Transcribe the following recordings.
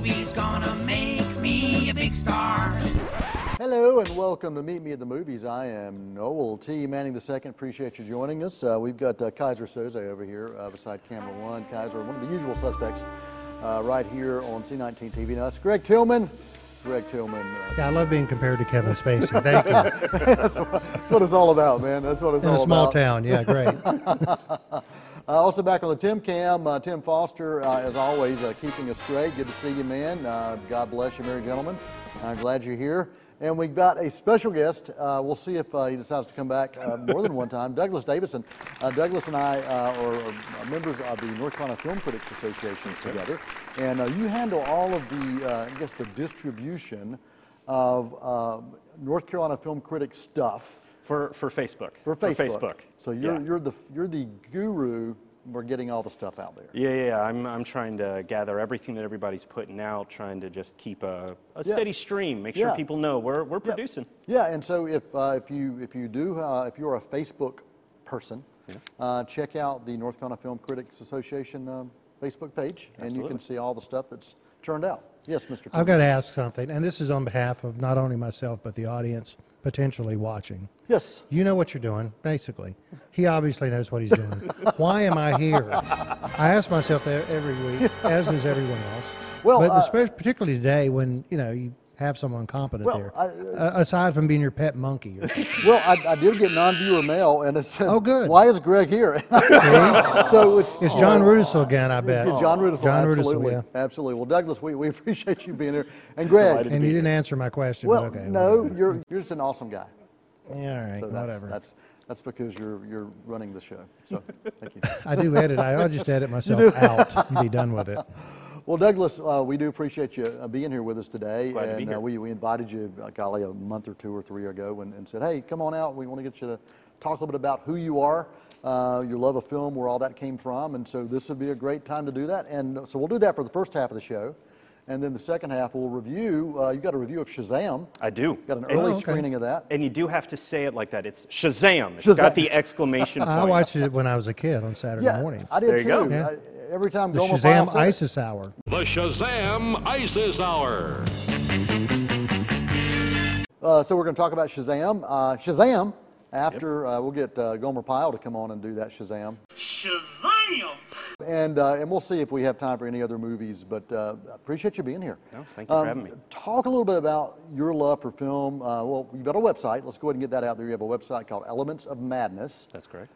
movie's gonna make me a big star. Hello and welcome to Meet Me at the Movies. I am Noel T. Manning II. Appreciate you joining us. Uh, we've got uh, Keyser Söze over here uh, beside camera one. Keyser, one of the usual suspects, uh, right here on C19 TV. Now, that's Greg Tillman. Greg Tillman. Uh, Yeah, I love being compared to Kevin Spacey. Thank you. that's, what, that's what it's all about, man. That's what it's In all about. In a small about. town, yeah, great. Uh, also back on the Tim Cam, uh, Tim Foster, uh, as always, uh, keeping us straight. Good to see you, man. Uh, God bless you, merry gentlemen. I'm glad you're here. And we've got a special guest. Uh, we'll see if uh, he decides to come back uh, more than one time. Douglas Davidson. Uh, Douglas and I uh, are, are members of the North Carolina Film Critics Association together, and uh, you handle all of the, uh, I guess, the distribution of uh, North Carolina Film Critics stuff For, for Facebook. for Facebook. Facebook. So you're yeah. you're the you're the guru for getting all the stuff out there. Yeah, yeah, yeah. I'm, I'm trying to gather everything that everybody's putting out, trying to just keep a, a Yeah. steady stream, make sure Yeah. people know we're, we're producing. Yeah, and so if uh, if you if you do uh, if you're a Facebook person, uh, check out the North Carolina Film Critics Association um, Facebook page, and you can see all the stuff that's turned out. Yes, Mr. I've got to ask something, and this is on behalf of not only myself, but the audience potentially watching. Yes. You know what you're doing, basically. He obviously knows what he's doing. Why am I here? I ask myself that every week, as does everyone else. Well, but uh, espe- particularly today when, you know, you have someone competent Well, here, I- uh, aside from being your pet monkey or. Well, I, I did get non-viewer mail, and it said, Oh, good. Why is Greg here?" so it's It's John Rudisill again, I bet. John Rudisill, John Rudisill, absolutely, yeah. absolutely. Well, Douglas, we, we appreciate you being here, and Greg. Delighted. And you didn't answer my question. Well, okay, no, whatever. you're you're just an awesome guy. Yeah, all right, So that's, whatever. That's that's because you're you're running the show. So thank you. I do edit. I, I'll just edit myself out and be done with it. Well, Douglas, uh, we do appreciate you uh, being here with us today. Glad to and be here. Uh, we, we invited you, uh, golly, a month or two or three ago and, and said, hey, come on out. We want to get you to talk a little bit about who you are, uh, your love of film, where all that came from. And so this would be a great time to do that. And so we'll do that for the first half of the show. And then the second half, we'll review. Uh, you got a review of Shazam. I do. Got an early Oh, okay. screening of that. And you do have to say it like that. It's Shazam. It's Shazam. got the exclamation point. I watched it when I was a kid on Saturday Yeah, mornings. I did There you too. go. Yeah. I, every time the Gomer Shazam Pyle said it- ISIS Hour. The Shazam ISIS Hour. Uh, so we're going to talk about Shazam. Uh, Shazam. After uh, we'll get uh, Gomer Pyle to come on and do that Shazam. Shazam! And uh, and we'll see if we have time for any other movies. But uh, appreciate you being here. No, thank you for having me. Talk a little bit about your love for film. Uh, well, you've got a website. Let's go ahead and get that out there. You have a website called Elements of Madness. That's correct.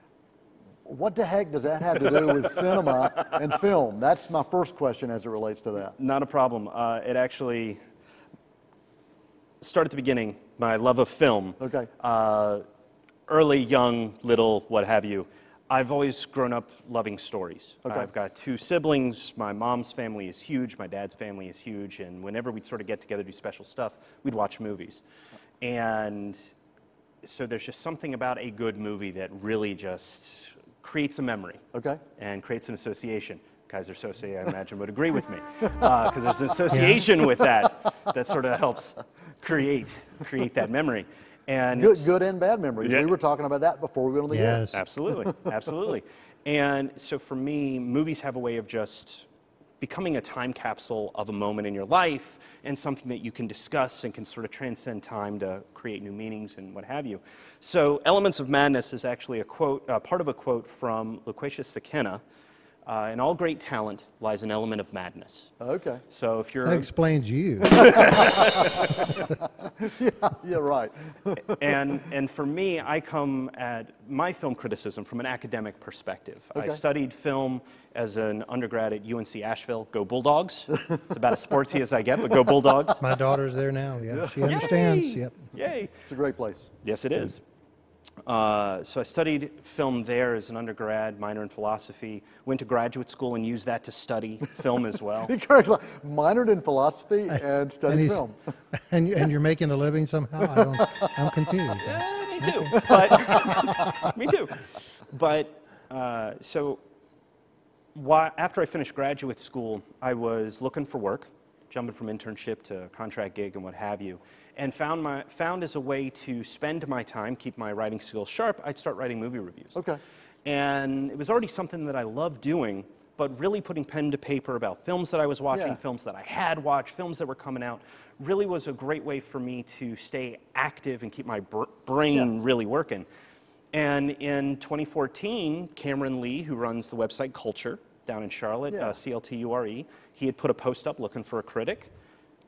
What the heck does that have to do with cinema and film? That's my first question as it relates to that. Not a problem. Uh, it actually start at the beginning. My love of film. Okay. Uh, early, young, little, what have you. I've always grown up loving stories. Okay. I've got two siblings. My mom's family is huge. My dad's family is huge. And whenever we'd sort of get together, do special stuff, we'd watch movies. And so there's just something about a good movie that really just creates a memory Okay. and creates an association. Keyser Söze, I imagine, would agree with me uh, because there's an association with that that sort of helps create create that memory. And Good, good and bad memories. Yeah. We were talking about that before we went on the air. Yes. Absolutely, absolutely. And so for me, movies have a way of just becoming a time capsule of a moment in your life and something that you can discuss and can sort of transcend time to create new meanings and what have you. So, Elements of Madness is actually a quote, uh, part of a quote from Lucius Seneca. Uh, in all great talent lies an element of madness. Okay. So if you're That explains you. Yeah, right. and and for me, I come at my film criticism from an academic perspective. Okay. I studied film as an undergrad at UNC Asheville. Go Bulldogs! it's about as sportsy as I get, but go Bulldogs! My daughter's there now. Yeah, she understands. Yay! Yep. Yay! It's a great place. Yes, it is. Uh, so I studied film there as an undergrad, minor in philosophy. Went to graduate school and used that to study film as well. He corrects, minored in philosophy and And, studied he's, film. and, you- and you're making a living somehow. I don't, I'm confused. Yeah, me too. But me too. But uh, so why, after I finished graduate school, I was looking for work, jumping from internship to contract gig and what have you, and found, my, found as a way to spend my time, keep my writing skills sharp, I'd start writing movie reviews. Okay. And it was already something that I loved doing, but really putting pen to paper about films that I was watching, Yeah. films that I had watched, films that were coming out, really was a great way for me to stay active and keep my br- brain Yeah. really working. And in 2014, Cameron Lee, who runs the website Culture down in Charlotte, Yeah. uh, CLTURE, E, he had put a post up looking for a critic.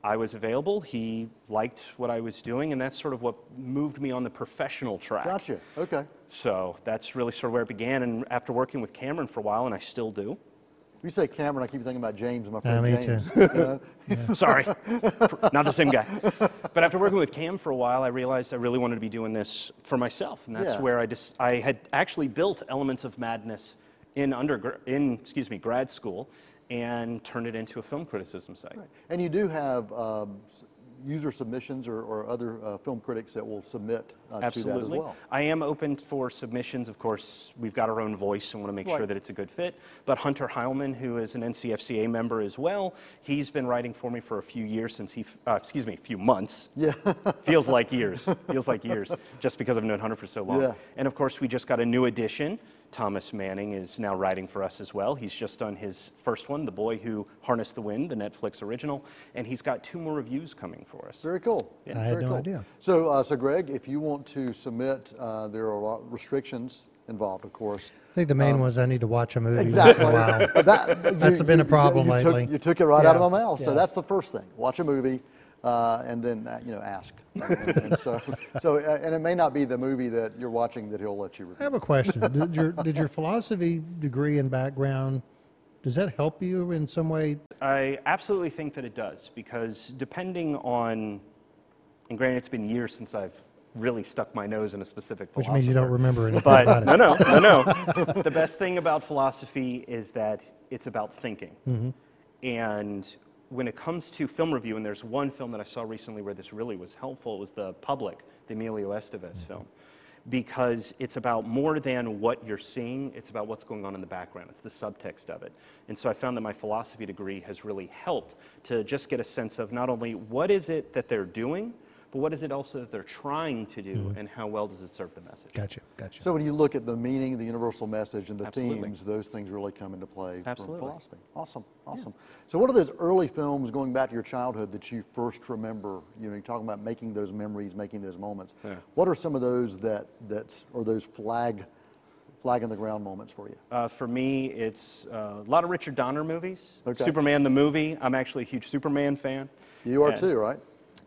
I was available. He liked what I was doing, and that's sort of what moved me on the professional track. Gotcha. Okay. So that's really sort of where it began. And after working with Cameron for a while, and I still do. You say Cameron, I keep thinking about James, my friend Yeah, friend me too. James. You know? Sorry, not the same guy. But after working with Cam for a while, I realized I really wanted to be doing this for myself, and that's Yeah. where I just I had actually built Elements of Madness in under in excuse me grad school, and turned it into a film criticism site. And you do have um, user submissions or, or other uh, film critics that will submit uh, to that as Absolutely. well. I am open for submissions. Of course, we've got our own voice and want to make sure that it's a good fit. But Hunter Heilman, who is an NCFCA member as well, he's been writing for me for a few years since he, uh, excuse me, a few months. Yeah. Feels like years. Feels like years, just because I've known Hunter for so long. Yeah. And of course, we just got a new addition. Thomas Manning is now writing for us as well. He's just done his first one, The Boy Who Harnessed the Wind, the Netflix original, and he's got two more reviews coming for us. Very cool. I had Very no cool. idea. So, uh, so Greg, if you want to submit, uh, there are a lot of restrictions involved, of course. I think the main was I need to watch a movie once in Um, Exactly. a while. That, That's been a problem you lately. Took, you took it right out of my mouth. So yeah. that's the first thing. Watch a movie, uh, and then uh, you know ask. and, and so, so uh, and it may not be the movie that you're watching that he'll let you I have a question. Did your did your philosophy degree and background does that help you in some way? I absolutely think that it does because depending on, and granted, it's been years since I've really stuck my nose in a specific Which philosopher. means you don't remember anything But about it. no, no, no, no. the best thing about philosophy is that it's about thinking. Mm-hmm. And when it comes to film review, and there's one film that I saw recently where this really was helpful, it was The Public, the Emilio Estevez Mm-hmm. film. Because it's about more than what you're seeing, it's about what's going on in the background. It's the subtext of it. And so I found that my philosophy degree has really helped to just get a sense of not only what is it that they're doing, but what is it also that they're trying to do, Mm-hmm. and how well does it serve the message? Gotcha, gotcha. So when you look at the meaning, the universal message, and the Absolutely. themes, those things really come into play Absolutely. from philosophy. Awesome, awesome. So what are those early films going back to your childhood that you first remember? You know, you're talking about making those memories, making those moments. Yeah. What are some of those that that's or those flag flag in the ground moments for you? Uh, for me, it's uh, a lot of Richard Donner movies. Okay. Superman the movie. I'm actually a huge Superman fan. You are And- too, right?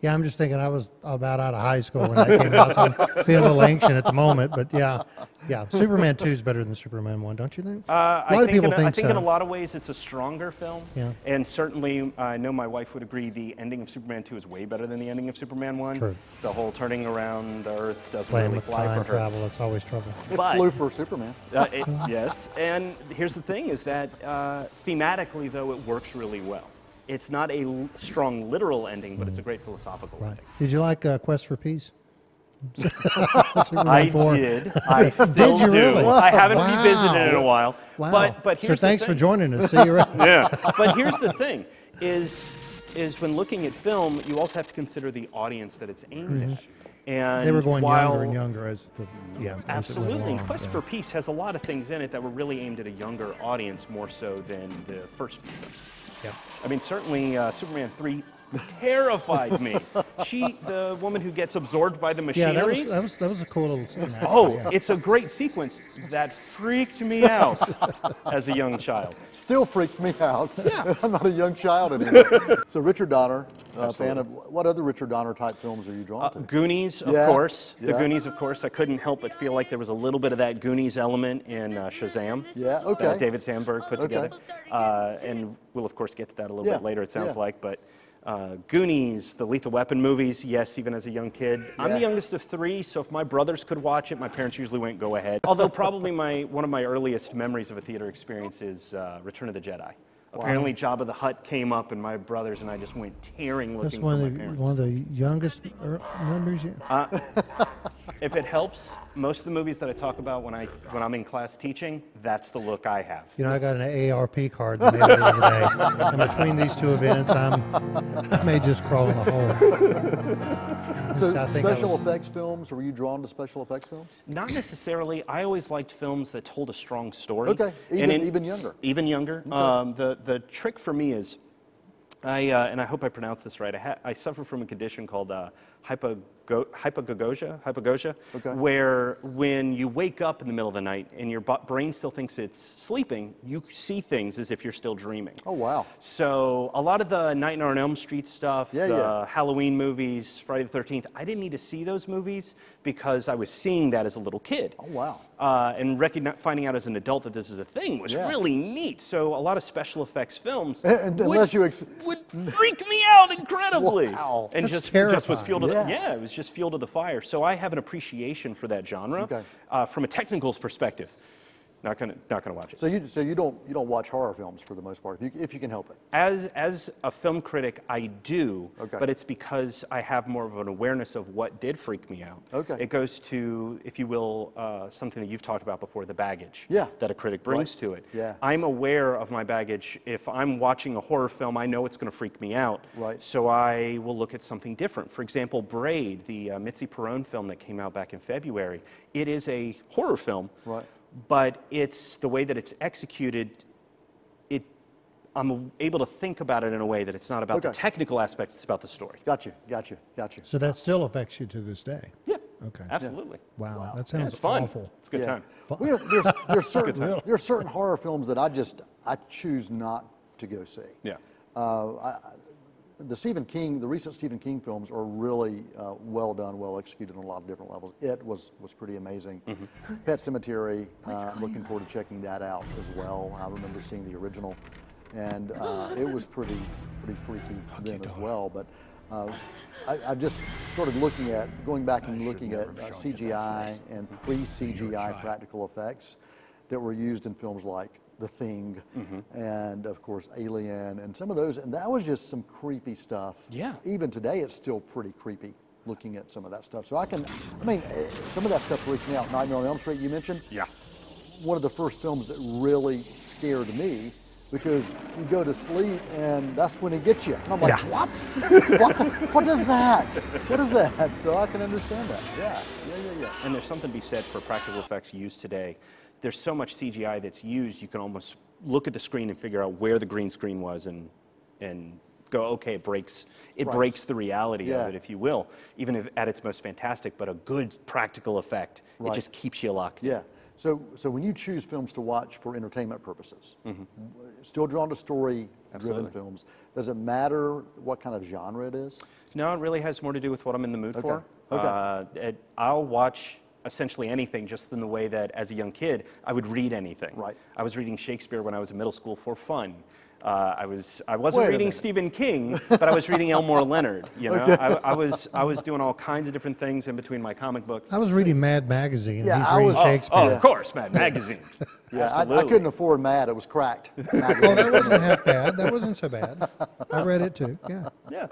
Yeah, I'm just thinking I was about out of high school when that came out, so I'm feeling a little ancient at the moment. But yeah, yeah, Superman 2 is better than Superman 1, don't you think? Uh, a lot I of think, people in, a- think I think so. in a lot of ways it's a stronger film. Yeah. And certainly, I know my wife would agree the ending of Superman 2 is way better than the ending of Superman 1. True. The whole turning around the Earth doesn't Playing really with fly time for her. travel, it's always trouble. It But- flew for Superman. Uh, it- yes, and here's the thing: is that uh, thematically, though, it works really well. It's not a l- strong literal ending, but it's a great philosophical Right. ending. Did you like uh, Quest for Peace? I 4. did. I still you do. really? I haven't Wow. revisited it in a while. Wow. But but so here's thanks the for thing. joining us. See you around. Yeah. But here's the thing: is is when looking at film, you also have to consider the audience that it's aimed at. And Mm-hmm. They were going while, younger and younger as the yeah. as it went Absolutely. Along, Quest yeah. for Peace has a lot of things in it that were really aimed at a younger audience more so than the first films. Yep. I mean, certainly uh, Superman 3 terrified me. She, the woman who gets absorbed by the Yeah, machinery. that was, that was that was a cool little scene. actually, Oh, yeah. it's a great sequence that freaked me out as a young child. Still freaks me out. Yeah. I'm not a young child anymore. so Richard Donner, uh, fan of what other Richard Donner type films are you drawn Uh, to? Goonies, of Yeah, course. The. Goonies, of course. I couldn't help but feel like there was a little bit of that Goonies element in uh, Shazam. Yeah, okay. That David Sandberg put Okay. together. Uh, and we'll, of course, get to that a little Yeah, bit later, it sounds yeah. like. But uh, Goonies, the Lethal Weapon movies, yes, even as a young kid. I'm the youngest of three, so if my brothers could watch it, my parents usually went, go ahead. Although, probably my, one of my earliest memories of a theater experience is uh, Return of the Jedi. Apparently, Jabba the Hutt came up, and my brothers and I just went tearing That's looking one for of the parents. one of the youngest er, memories. You, if it helps, most of the movies that I talk about when I when I'm in class teaching, that's the look I have. You know, I got an AARP card in the mail the other day. And between these two events, I'm, I may just crawl in a hole. So I think I special was- effects films, were you drawn to special effects films? Not necessarily. I always liked films that told a strong story. Okay, And even- in- even younger. Even younger. Um, the the trick for me is, I uh, and I hope I pronounced this right. I, ha- I suffer from a condition called uh, hypogo- hypogogia, hypogogia, Okay. where when you wake up in the middle of the night and your brain still thinks it's sleeping, you see things as if you're still dreaming. Oh, wow. So a lot of the Nightmare on Elm Street stuff, Yeah, the yeah. Halloween movies, Friday the 13th, I didn't need to see those movies because I was seeing that as a little kid. Oh, wow. Uh, and recogni- finding out as an adult that this is a thing was Yeah. really neat. So a lot of special effects films unless would, you ex- would freak me out incredibly. Wow. And That's just, just was terrifying. Yeah. yeah, it was just fuel to the fire. So I have an appreciation for that genre Okay. uh, from a technicals perspective. Not gonna, not gonna watch it. So you, so you don't, you don't watch horror films for the most part, if you, if you can help it? As, as a film critic, I do, Okay. but it's because I have more of an awareness of what did freak me out. Okay. It goes to, if you will, uh, something that you've talked about before, the baggage Yeah. that a critic brings Right. to it. Yeah. I'm aware of my baggage. If I'm watching a horror film, I know it's going to freak me out. Right. So I will look at something different. For example, Braid, the uh, Mitzi Peirone film that came out back in February, it is a horror film. Right. But it's the way that it's executed it I'm able to think about it in a way that it's not about the technical aspect, it's about the story. Got you, got you, got you. So that still affects you to this day? Yeah. Okay. Absolutely. Wow, that Yeah, sounds it's fun. awful. It's a good Yeah. time. Well, there's, there's, certain, time. there's certain horror films that I just, I choose not to go see. Yeah. Uh, I, I- the Stephen King, the recent Stephen King films are really uh, well done, well executed on a lot of different levels. It was, was pretty amazing. Mm-hmm. Pet Sematary, uh, I'm looking forward to checking that out as well. I remember seeing the original, and uh, it was pretty, pretty freaky then as well. But uh, I, I've just started looking at, going back and looking at uh, CGI and pre-CGI practical effects that were used in films like The Thing and, of course, Alien and some of those. And that was just some creepy stuff. Yeah. Even today, it's still pretty creepy looking at some of that stuff. So I can, I mean, eh, some of that stuff freaks me out. Nightmare on Elm Street, you mentioned Yeah. one of the first films that really scared me because you go to sleep and that's when it gets you. And I'm like, Yeah. what? what? the- What is that? What is that? So I can understand that. Yeah, yeah, yeah, yeah. And there's something to be said for practical effects used today. There's so much CGI that's used, you can almost look at the screen and figure out where the green screen was and, and go, okay, it breaks, it Right. breaks the reality Yeah. of it, if you will, even if at its most fantastic, but a good practical effect, Right. it just keeps you locked in. Yeah. So, so when you choose films to watch for entertainment purposes, still drawn to story-driven Mm-hmm. Films, does it matter what kind of genre it is? No, it really has more to do with what I'm in the mood Okay. for. Okay. Uh, it, I'll watch essentially anything just in the way that as a young kid, I would read anything. Right. I was reading Shakespeare when I was in middle school for fun. Uh, I was I wasn't Wait reading. Stephen King, but I was reading Elmore Leonard. You know, I, I was I was doing all kinds of different things in between my comic books. I was reading Mad Magazine. Yeah, He's I reading was- Oh, Shakespeare. Oh, of course, Mad Magazine. Yeah, I, I couldn't afford Mad. It was cracked. well, that wasn't half bad. That wasn't so bad. I read it too. Yeah. Yeah.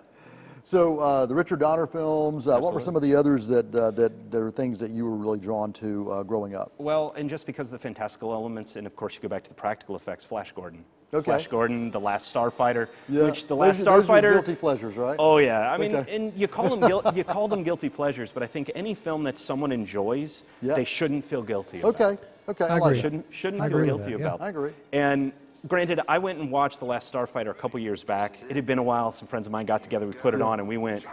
So uh, the Richard Donner films. Uh, what were some of the others that uh, that there are things that you were really drawn to uh, growing up? Well, and just because of the fantastical elements, and of course you go back to the practical effects, Flash Gordon. Okay. Flash Gordon, The Last Starfighter, yeah. which The Those Last those are Starfighter. guilty pleasures, right? Oh yeah, I mean, Okay. and you call them guil- you call them guilty pleasures, but I think any film that someone enjoys, Yeah. they shouldn't feel guilty. About. Okay. Okay. I like agree. Shouldn't shouldn't I feel agree with guilty that, yeah. about. I agree. And granted, I went and watched The Last Starfighter a couple years back. It had been a while. Some friends of mine got together. We put it on, and we went.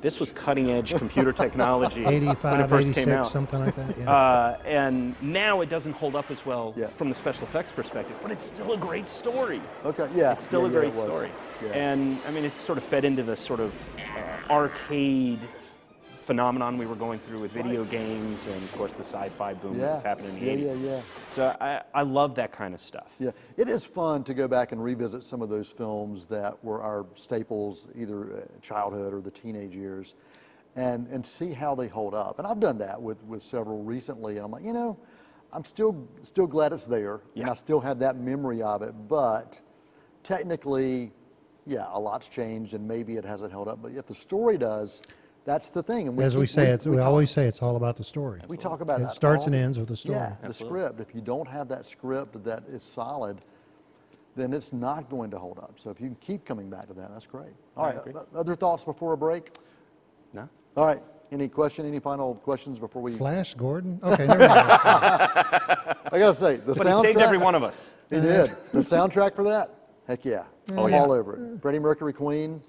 This was cutting edge computer technology when it 85, first 86, came out. something like that. Yeah. Uh, and now it doesn't hold up as well Yeah. from the special effects perspective, but it's still a great story. Okay. Yeah. It's still yeah, a great it story. Yeah. And I mean, it sort of fed into the sort of uh, arcade phenomenon we were going through with video games and, of course, the sci fi boom that was happening in the Yeah, 80s. yeah, yeah. So I, I love that kind of stuff. Yeah, it is fun to go back and revisit some of those films that were our staples, either uh, childhood or the teenage years, and and see how they hold up. And I've done that with with several recently, and I'm like, you know, I'm still still glad it's there, and Yeah. I still have that memory of it. But technically, yeah, a lot's changed, and maybe it hasn't held up. But if the story does, That's the thing. And As we keep- say, it's, we talk- always say it's all about the story. we talk about It that starts all and the- ends with the story. Yeah, the script. If you don't have that script that is solid, then it's not going to hold up. So if you can keep coming back to that, that's great. All right, agree. other thoughts before a break? No? All right, any question, any final questions before we? Flash Gordon? Okay, never mind. I gotta say, the But he soundtrack. saved every one of us. He did. The soundtrack for that, heck yeah. Oh, I'm yeah. all over it. Freddie Mercury, Queen,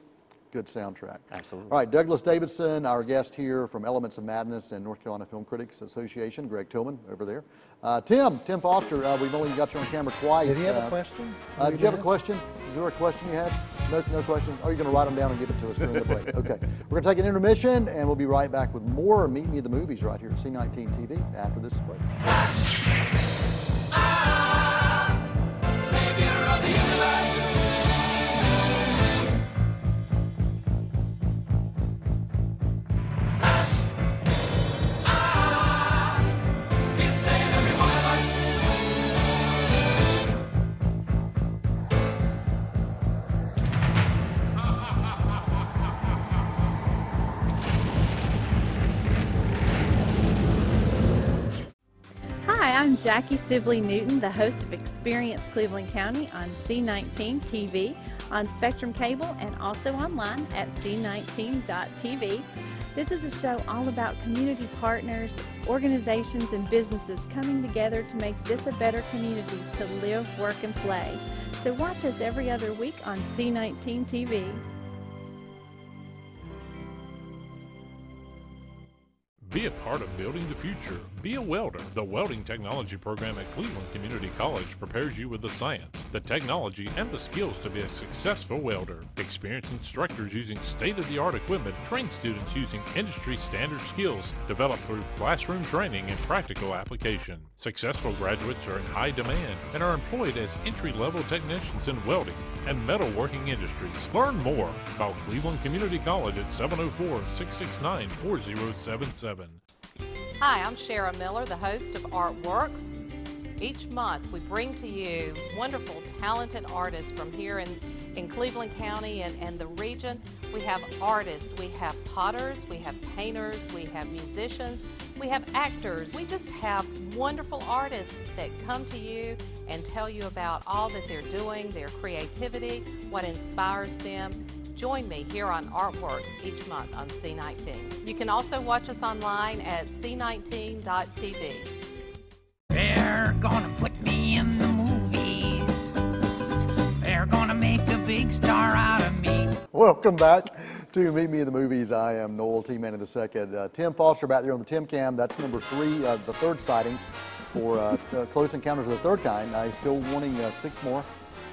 good soundtrack. Absolutely. All right, Douglas Davidson, our guest here from Elements of Madness and North Carolina Film Critics Association, Greg Tillman over there. Uh, Tim, Tim Foster, uh, we've only got you on camera twice. Did he have Uh, a question? Uh, Did did you have a question? Is there a question you had? No, no question? Are you going to write them down and give it to us during the break? Okay. We're going to take an intermission and we'll be right back with more Meet Me at the Movies right here at C19 TV after this break. Jackie Sibley Newton, the host of Experience Cleveland County on C19 TV, on Spectrum Cable, and also online at c19.tv. This is a show all about community partners, organizations, and businesses coming together to make this a better community to live, work, and play. So watch us every other week on C19 TV. Be a part of building the future. Be a welder. The welding technology program at Cleveland Community College prepares you with the science, the technology, and the skills to be a successful welder. Experienced instructors using state of the art equipment train students using industry standard skills developed through classroom training and practical application. Successful graduates are in high demand and are employed as entry level technicians in welding and metalworking industries. Learn more about Cleveland Community College at 704 669 4077. Hi, I'm Shara Miller, the host of Artworks. Each month, we bring to you wonderful, talented artists from here in, in Cleveland County and, and the region. We have artists, we have potters, we have painters, we have musicians, we have actors. We just have wonderful artists that come to you and tell you about all that they're doing, their creativity, what inspires them. Join me here on Artworks each month on C19. You can also watch us online at c19.tv. They're gonna put me in the movies. They're gonna make a big star out of me. Welcome back to Meet Me in the Movies. I am Noel T. Manning the second. Uh, Tim Foster back there on the Tim Cam. That's number three, uh, the third sighting for uh, uh, Close Encounters of the Third Kind. Uh, he's still wanting uh, six more.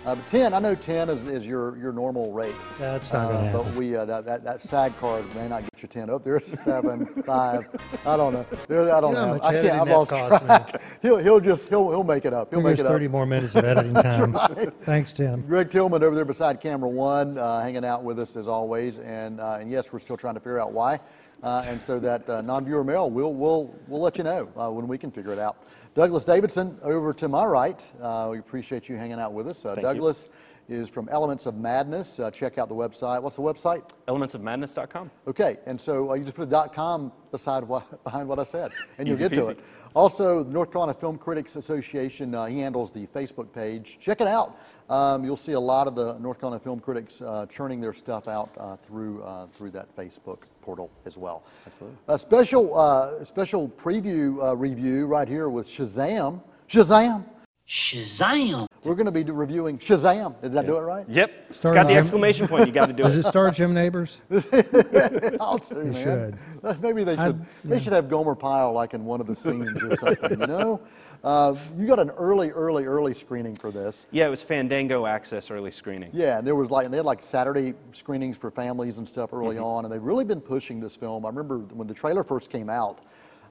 Uh, but 10, I know 10 is, is your, your normal rate. That's not gonna Uh, But we, uh, that, that, that SAG card may not get you 10. Oh, there's seven, five. I don't know. There, I don't You know know. I can't, I've lost track. He'll, he'll just, he'll, he'll make it up. He'll Here's make it up. 30 more minutes of editing time. Thanks, Tim. Greg Tillman over there beside camera one, uh, hanging out with us as always. And, uh, and yes, we're still trying to figure out why. Uh, and so that uh, non-viewer mail, we'll, we'll, we'll let you know uh, when we can figure it out. Douglas Davidson over to my right. Uh, we appreciate you hanging out with us. Uh, you. Douglas is from Elements of Madness. Uh, check out the website. What's the website? Elementsofmadness.com. Okay, and so uh, you just put a dot com beside what, behind what I said, and you'll get to it. Also, the North Carolina Film Critics Association, uh, he handles the Facebook page. Check it out. Um, you'll see a lot of the North Carolina film critics uh, churning their stuff out uh, through uh, through that Facebook portal as well. Absolutely. A special uh, special preview uh, review right here with Shazam. Shazam. Shazam! We're going to be reviewing Shazam. Did I do it right? Yep. It's Start got the exclamation point. You got to do Does it. it star Jim Nabors? I'll do, man. should. Maybe they should. I'd- They should have Gomer Pyle like in one of the scenes or something. You know, uh, you got an early, early, early screening for this. Yeah, it was Fandango Access early screening. Yeah, and there was like, and they had like Saturday screenings for families and stuff early Mm-hmm. on, and they've really been pushing this film. I remember when the trailer first came out,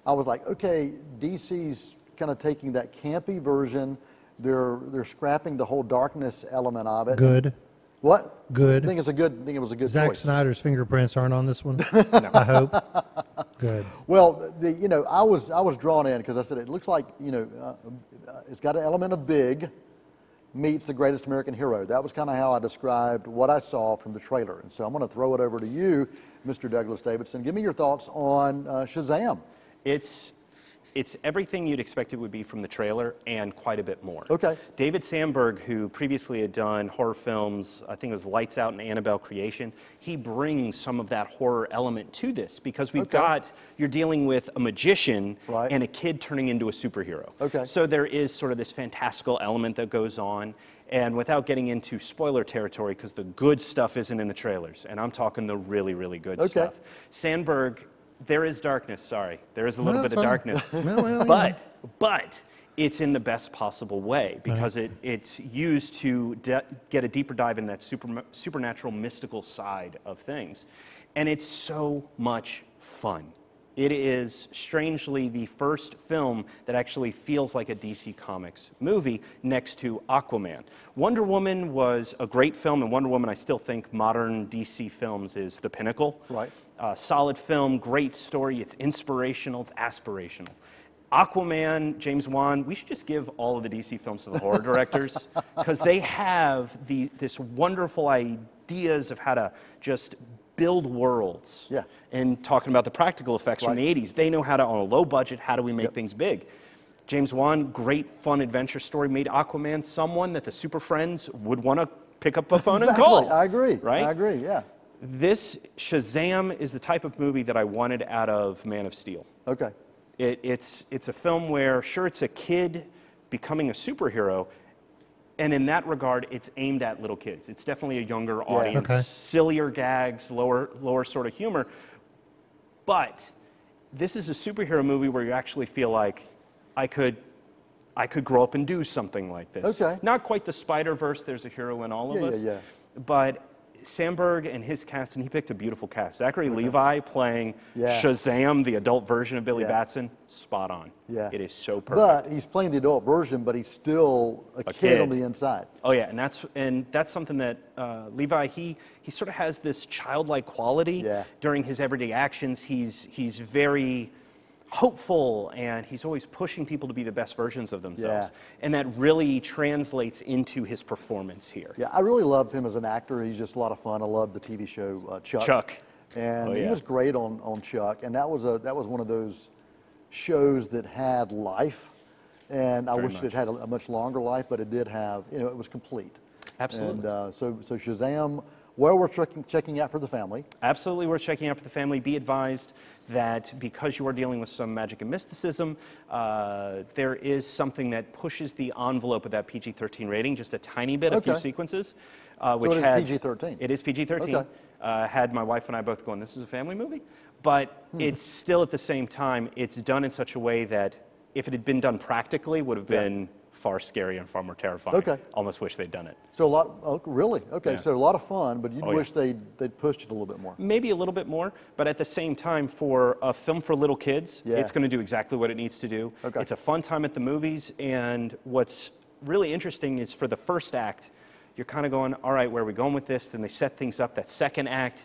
I was like, okay, DC's kind of taking that campy version. They're they're scrapping the whole darkness element of it. Good. What? Good. I think it's a good. I think it was a good Zack choice. Snyder's fingerprints aren't on this one. I hope. Good. Well, the, you know, I was I was drawn in because I said it looks like you know, uh, uh, it's got an element of big meets the greatest American hero. That was kind of how I described what I saw from the trailer. And so I'm going to throw it over to you Mr. Douglas Davidson. Give me your thoughts on uh, Shazam. It's it's everything you'd expect it would be from the trailer and quite a bit more. Okay. David Sandberg, who previously had done horror films, I think it was Lights Out and Annabelle Creation, he brings some of that horror element to this because we've Okay. got you're dealing with a magician Right. and a kid turning into a superhero. Okay. So there is sort of this fantastical element that goes on. And without getting into spoiler territory, because the good stuff isn't in the trailers, and I'm talking the really, really good Okay. stuff. Sandberg, there is darkness. Sorry, there is a little No, bit of fine. darkness, well, but but it's in the best possible way because it, it's used to de- get a deeper dive in that super, supernatural, mystical side of things, and it's so much fun. It is strangely the first film that actually feels like a DC Comics movie next to Aquaman. Wonder Woman was a great film, and Wonder Woman, I still think modern DC films is the pinnacle. Right. Uh, solid film, great story, it's inspirational, it's aspirational. Aquaman, James Wan, we should just give all of the DC films to the horror directors because they have the, this wonderful ideas of how to just build worlds. Yeah. And talking about the practical effects from the 80s, they know how to, on a low budget, how do we make Yep. things big? James Wan, great fun adventure story, made Aquaman someone that the Super Friends would want to pick up a phone exactly. and call. I agree. Right? I agree. Yeah. This Shazam is the type of movie that I wanted out of Man of Steel. Okay. It, it's, it's a film where, sure, it's a kid becoming a superhero, and in that regard, it's aimed at little kids. It's definitely a younger audience, Okay. sillier gags, lower, lower sort of humor. But this is a superhero movie where you actually feel like I could, I could grow up and do something like this. Okay. Not quite the Spider Verse. There's a hero in all of Yeah, us. yeah, But Sandberg and his cast, and he picked a beautiful cast. Zachary Levi playing Yeah. Shazam, the adult version of Billy Yeah. Batson, spot on. Yeah. It is so perfect. But he's playing the adult version, but he's still a, kid, on kid. the inside. Oh yeah, and that's and that's something that uh, Levi he he sort of has this childlike quality Yeah. during his everyday actions. He's he's very hopeful and he's always pushing people to be the best versions of themselves, Yeah. and that really translates into his performance here. Yeah, I really love him as an actor. He's just a lot of fun. I love the TV show uh, Chuck. Chuck. And Oh, he was great on, on Chuck. And that was a that was one of those shows that had life. And I Very wish much. it had a, a much longer life, but it did have, you know, it was complete. Absolutely. And uh, so, so Shazam, well worth checking, checking out for the family. Absolutely we're checking out for the family. Be advised that because you are dealing with some magic and mysticism, uh, there is something that pushes the envelope of that PG 13 rating just a tiny bit, a few sequences. Uh, which it is had, PG-13? It is PG 13. Okay. Uh, had my wife and I both going, this is a family movie? But Hmm. it's still at the same time, it's done in such a way that if it had been done practically, would have Yeah. Far scarier and far more terrifying. Okay. Almost wish they'd done it. So a lot, oh, really? Okay, Yeah. so a lot of fun, but you Oh, would yeah. wish they'd, they'd pushed it a little bit more. maybe a little bit more, but at the same time, for a film for little kids, Yeah. it's going to do exactly what it needs to do. Okay. It's a fun time at the movies, and what's really interesting is for the first act, you're kind of going, all right, where are we going with this? Then they set things up. That second act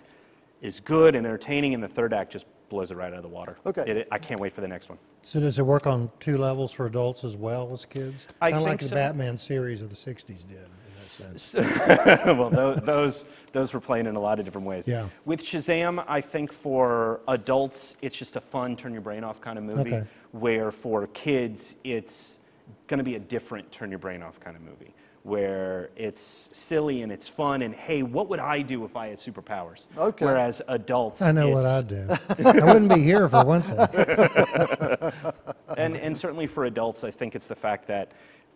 is good and entertaining, and the third act just blows it right out of the water. Okay. It- I can't wait for the next one. So does it work on two levels for adults as well as kids? I Kind of like think the so. Batman series of the '60s did, in that sense. well, those, those those were playing in a lot of different ways. Yeah. With Shazam, I think for adults, it's just a fun, turn your brain off kind of movie. Okay. Where for kids, it's going to be a different turn your brain off kind of movie, where it's silly and it's fun and hey, what would I do if I had superpowers? Okay. Whereas adults, I know what I'd do. I wouldn't be here for one thing. and, and certainly for adults, I think it's the fact that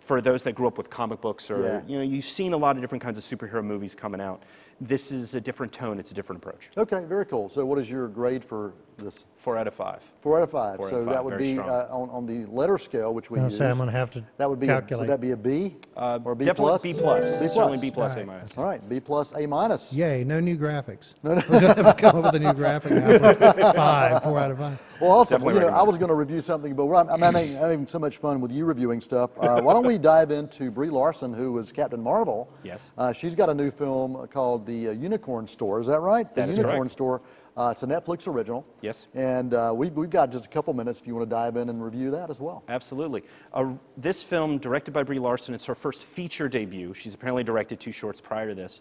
for those that grew up with comic books or, Yeah. you know, you've seen a lot of different kinds of superhero movies coming out. This is a different tone, it's a different approach. Okay, very cool. So what is your grade for this? Four out of five. Four out of five. Four out so of that would very be uh, on, on the letter scale, which we I'll use. say I'm going to have to that would be a, calculate. would that be a B Uh, or a B definitely plus? B plus. B plus. Certainly B plus, A minus. All right, B plus, A minus. Yay, no new graphics. We're going to have to come up with a new graphic now five, four out of five. Well, also, you know, I was going to review something, but we're, I'm, I'm having, having so much fun with you reviewing stuff. Uh, why don't we dive into Brie Larson, who was Captain Marvel? Yes. Uh, she's got a new film called The uh, Unicorn Store. Is that right? The That Unicorn correct. Store. Uh, it's a Netflix original. Yes. And uh, we, we've got just a couple minutes if you want to dive in and review that as well. Absolutely. Uh, this film, directed by Brie Larson, it's her first feature debut. She's apparently directed two shorts prior to this.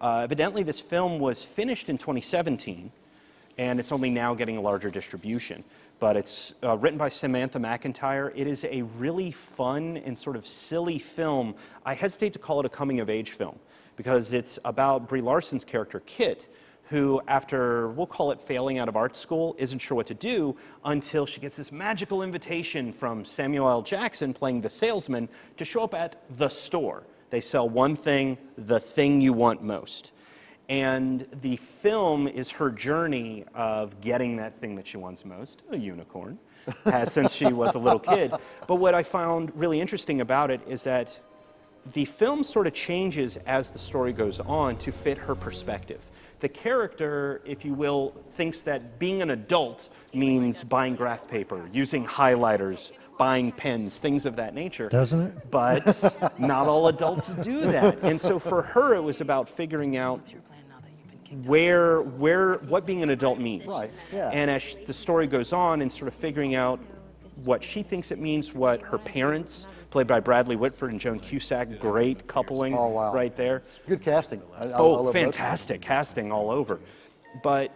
Uh, evidently, this film was finished in 2017, and it's only now getting a larger distribution. But it's uh, written by Samantha McIntyre. It is a really fun and sort of silly film. I hesitate to call it a coming of age film because it's about Brie Larson's character, Kit, who, after we'll call it failing out of art school, isn't sure what to do until she gets this magical invitation from Samuel L. Jackson playing the salesman to show up at the store. They sell one thing, the thing you want most. And the film is her journey of getting that thing that she wants most, a unicorn, has since she was a little kid. But what I found really interesting about it is that the film sort of changes as the story goes on to fit her perspective. The character, if you will, thinks that being an adult means buying graph paper, using highlighters, buying pens, things of that nature. Doesn't it? But not all adults do that. And so for her, it was about figuring out where, where, what being an adult means. Right, yeah. And as the story goes on and sort of figuring out what she thinks it means, what her parents, played by Bradley Whitford and Joan Cusack, great coupling Oh, wow. right there. Good casting. I- I- I Oh, love both. fantastic casting all over. But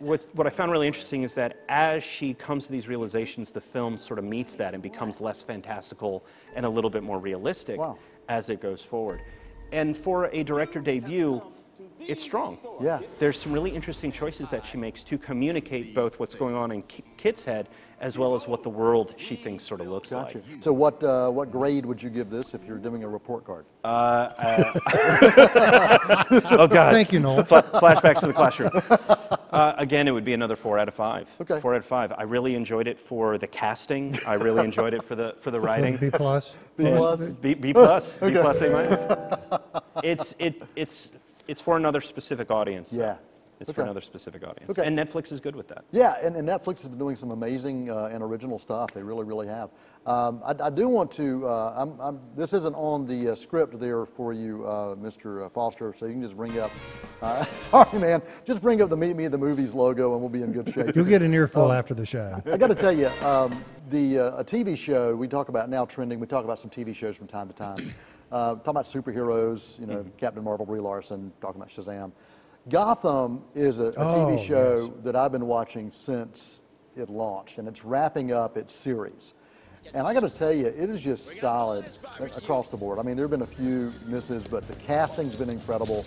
what, what I found really interesting is that as she comes to these realizations, the film sort of meets that and becomes less fantastical and a little bit more realistic Wow. as it goes forward. And for a director debut, it's strong. Yeah. There's some really interesting choices that she makes to communicate both what's going on in Kit's head as well as what the world she thinks sort of looks Gotcha. like. So what, uh, what grade would you give this if you're doing a report card? Oh, God. Thank you, Noel. Fla- flashbacks to the classroom. Uh, again, it would be another four out of five. Okay. Four out of five. I really enjoyed it for the casting. I really enjoyed it for the for the writing. B plus. B plus? B, B plus. B plus A minus. It's it it's it's for another specific audience. though. Yeah. It's for another specific audience. Okay. And Netflix is good with that. Yeah, and, and Netflix has been doing some amazing uh, and original stuff. They really, really have. Um, I, I do want to. Uh, I'm, I'm, this isn't on the uh, script there for you, uh, Mr. Foster. So you can just bring up. Uh, sorry, man. Just bring up the Meet Me at the Movies logo, and we'll be in good shape. You'll get an earful after the show. I got to tell you, um, the uh, a TV show we talk about now trending. We talk about some TV shows from time to time. Uh, talking about superheroes, you know, Captain Marvel, Brie Larson. Talking about Shazam. Gotham is a, a Oh, TV show yes. that I've been watching since it launched, and it's wrapping up its series. And I got to tell you, it is just solid across the board. I mean, there have been a few misses, but the casting's been incredible.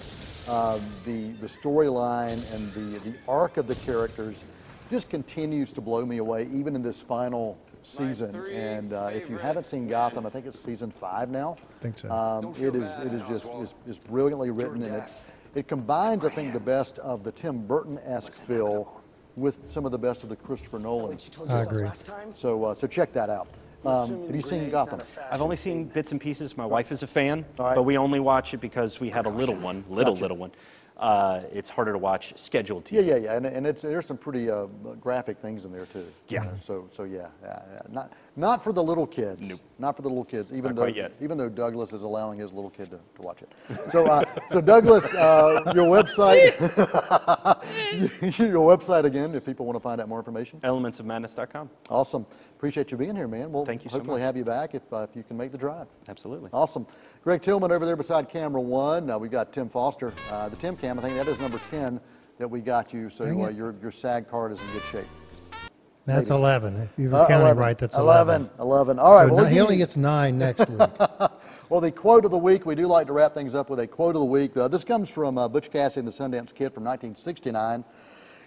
Uh, the the storyline and the the arc of the characters just continues to blow me away, even in this final season. And uh, if you haven't seen Gotham, I think it's season five now. I Think so. Um, it is it is just is, is brilliantly written, and it it combines, I think, the best of the Tim Burton-esque feel with some of the best of the Christopher Nolan. I agree. So uh, so check that out. Um, have you seen Gotham? I've only seen bits and pieces. My wife is a fan, All right. but we only watch it because we have a little one, little Gotcha. little one. Uh, it's harder to watch scheduled TV. Yeah, yeah, yeah, and, and it's there's some pretty uh, graphic things in there too. Yeah. Uh, so so yeah, yeah, yeah. not not for the little kids. Nope. Not for the little kids. Even Not though even though Douglas is allowing his little kid to, to watch it. So uh, so Douglas, uh, your website, your website again, if people want to find out more information. Elementsofmadness.com. Awesome. Appreciate you being here, man. We'll Thank you so hopefully much. have you back if, uh, if you can make the drive. Absolutely. Awesome. Greg Tillman over there beside camera one. Uh, we got Tim Foster. Uh, the Tim Cam, I think that is number 10 that we got you. So uh, your, your SAG card is in good shape. That's 11. If you were Uh, counting 11. right, that's 11. 11. 11. All right. So well, ni- he only gets nine next week. well, the quote of the week, we do like to wrap things up with a quote of the week. Uh, this comes from uh, Butch Cassidy and the Sundance Kid from 1969.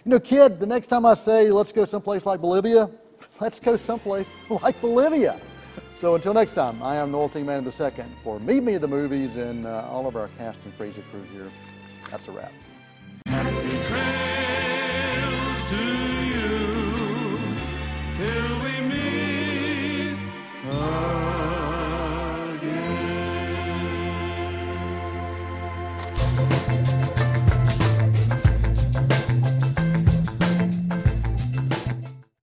You know, kid, the next time I say let's go someplace like Bolivia, let's go someplace like Bolivia. So until next time, I am Noel T. Manning II for Meet Me at the Movies and uh, all of our cast and crazy crew here. That's a wrap.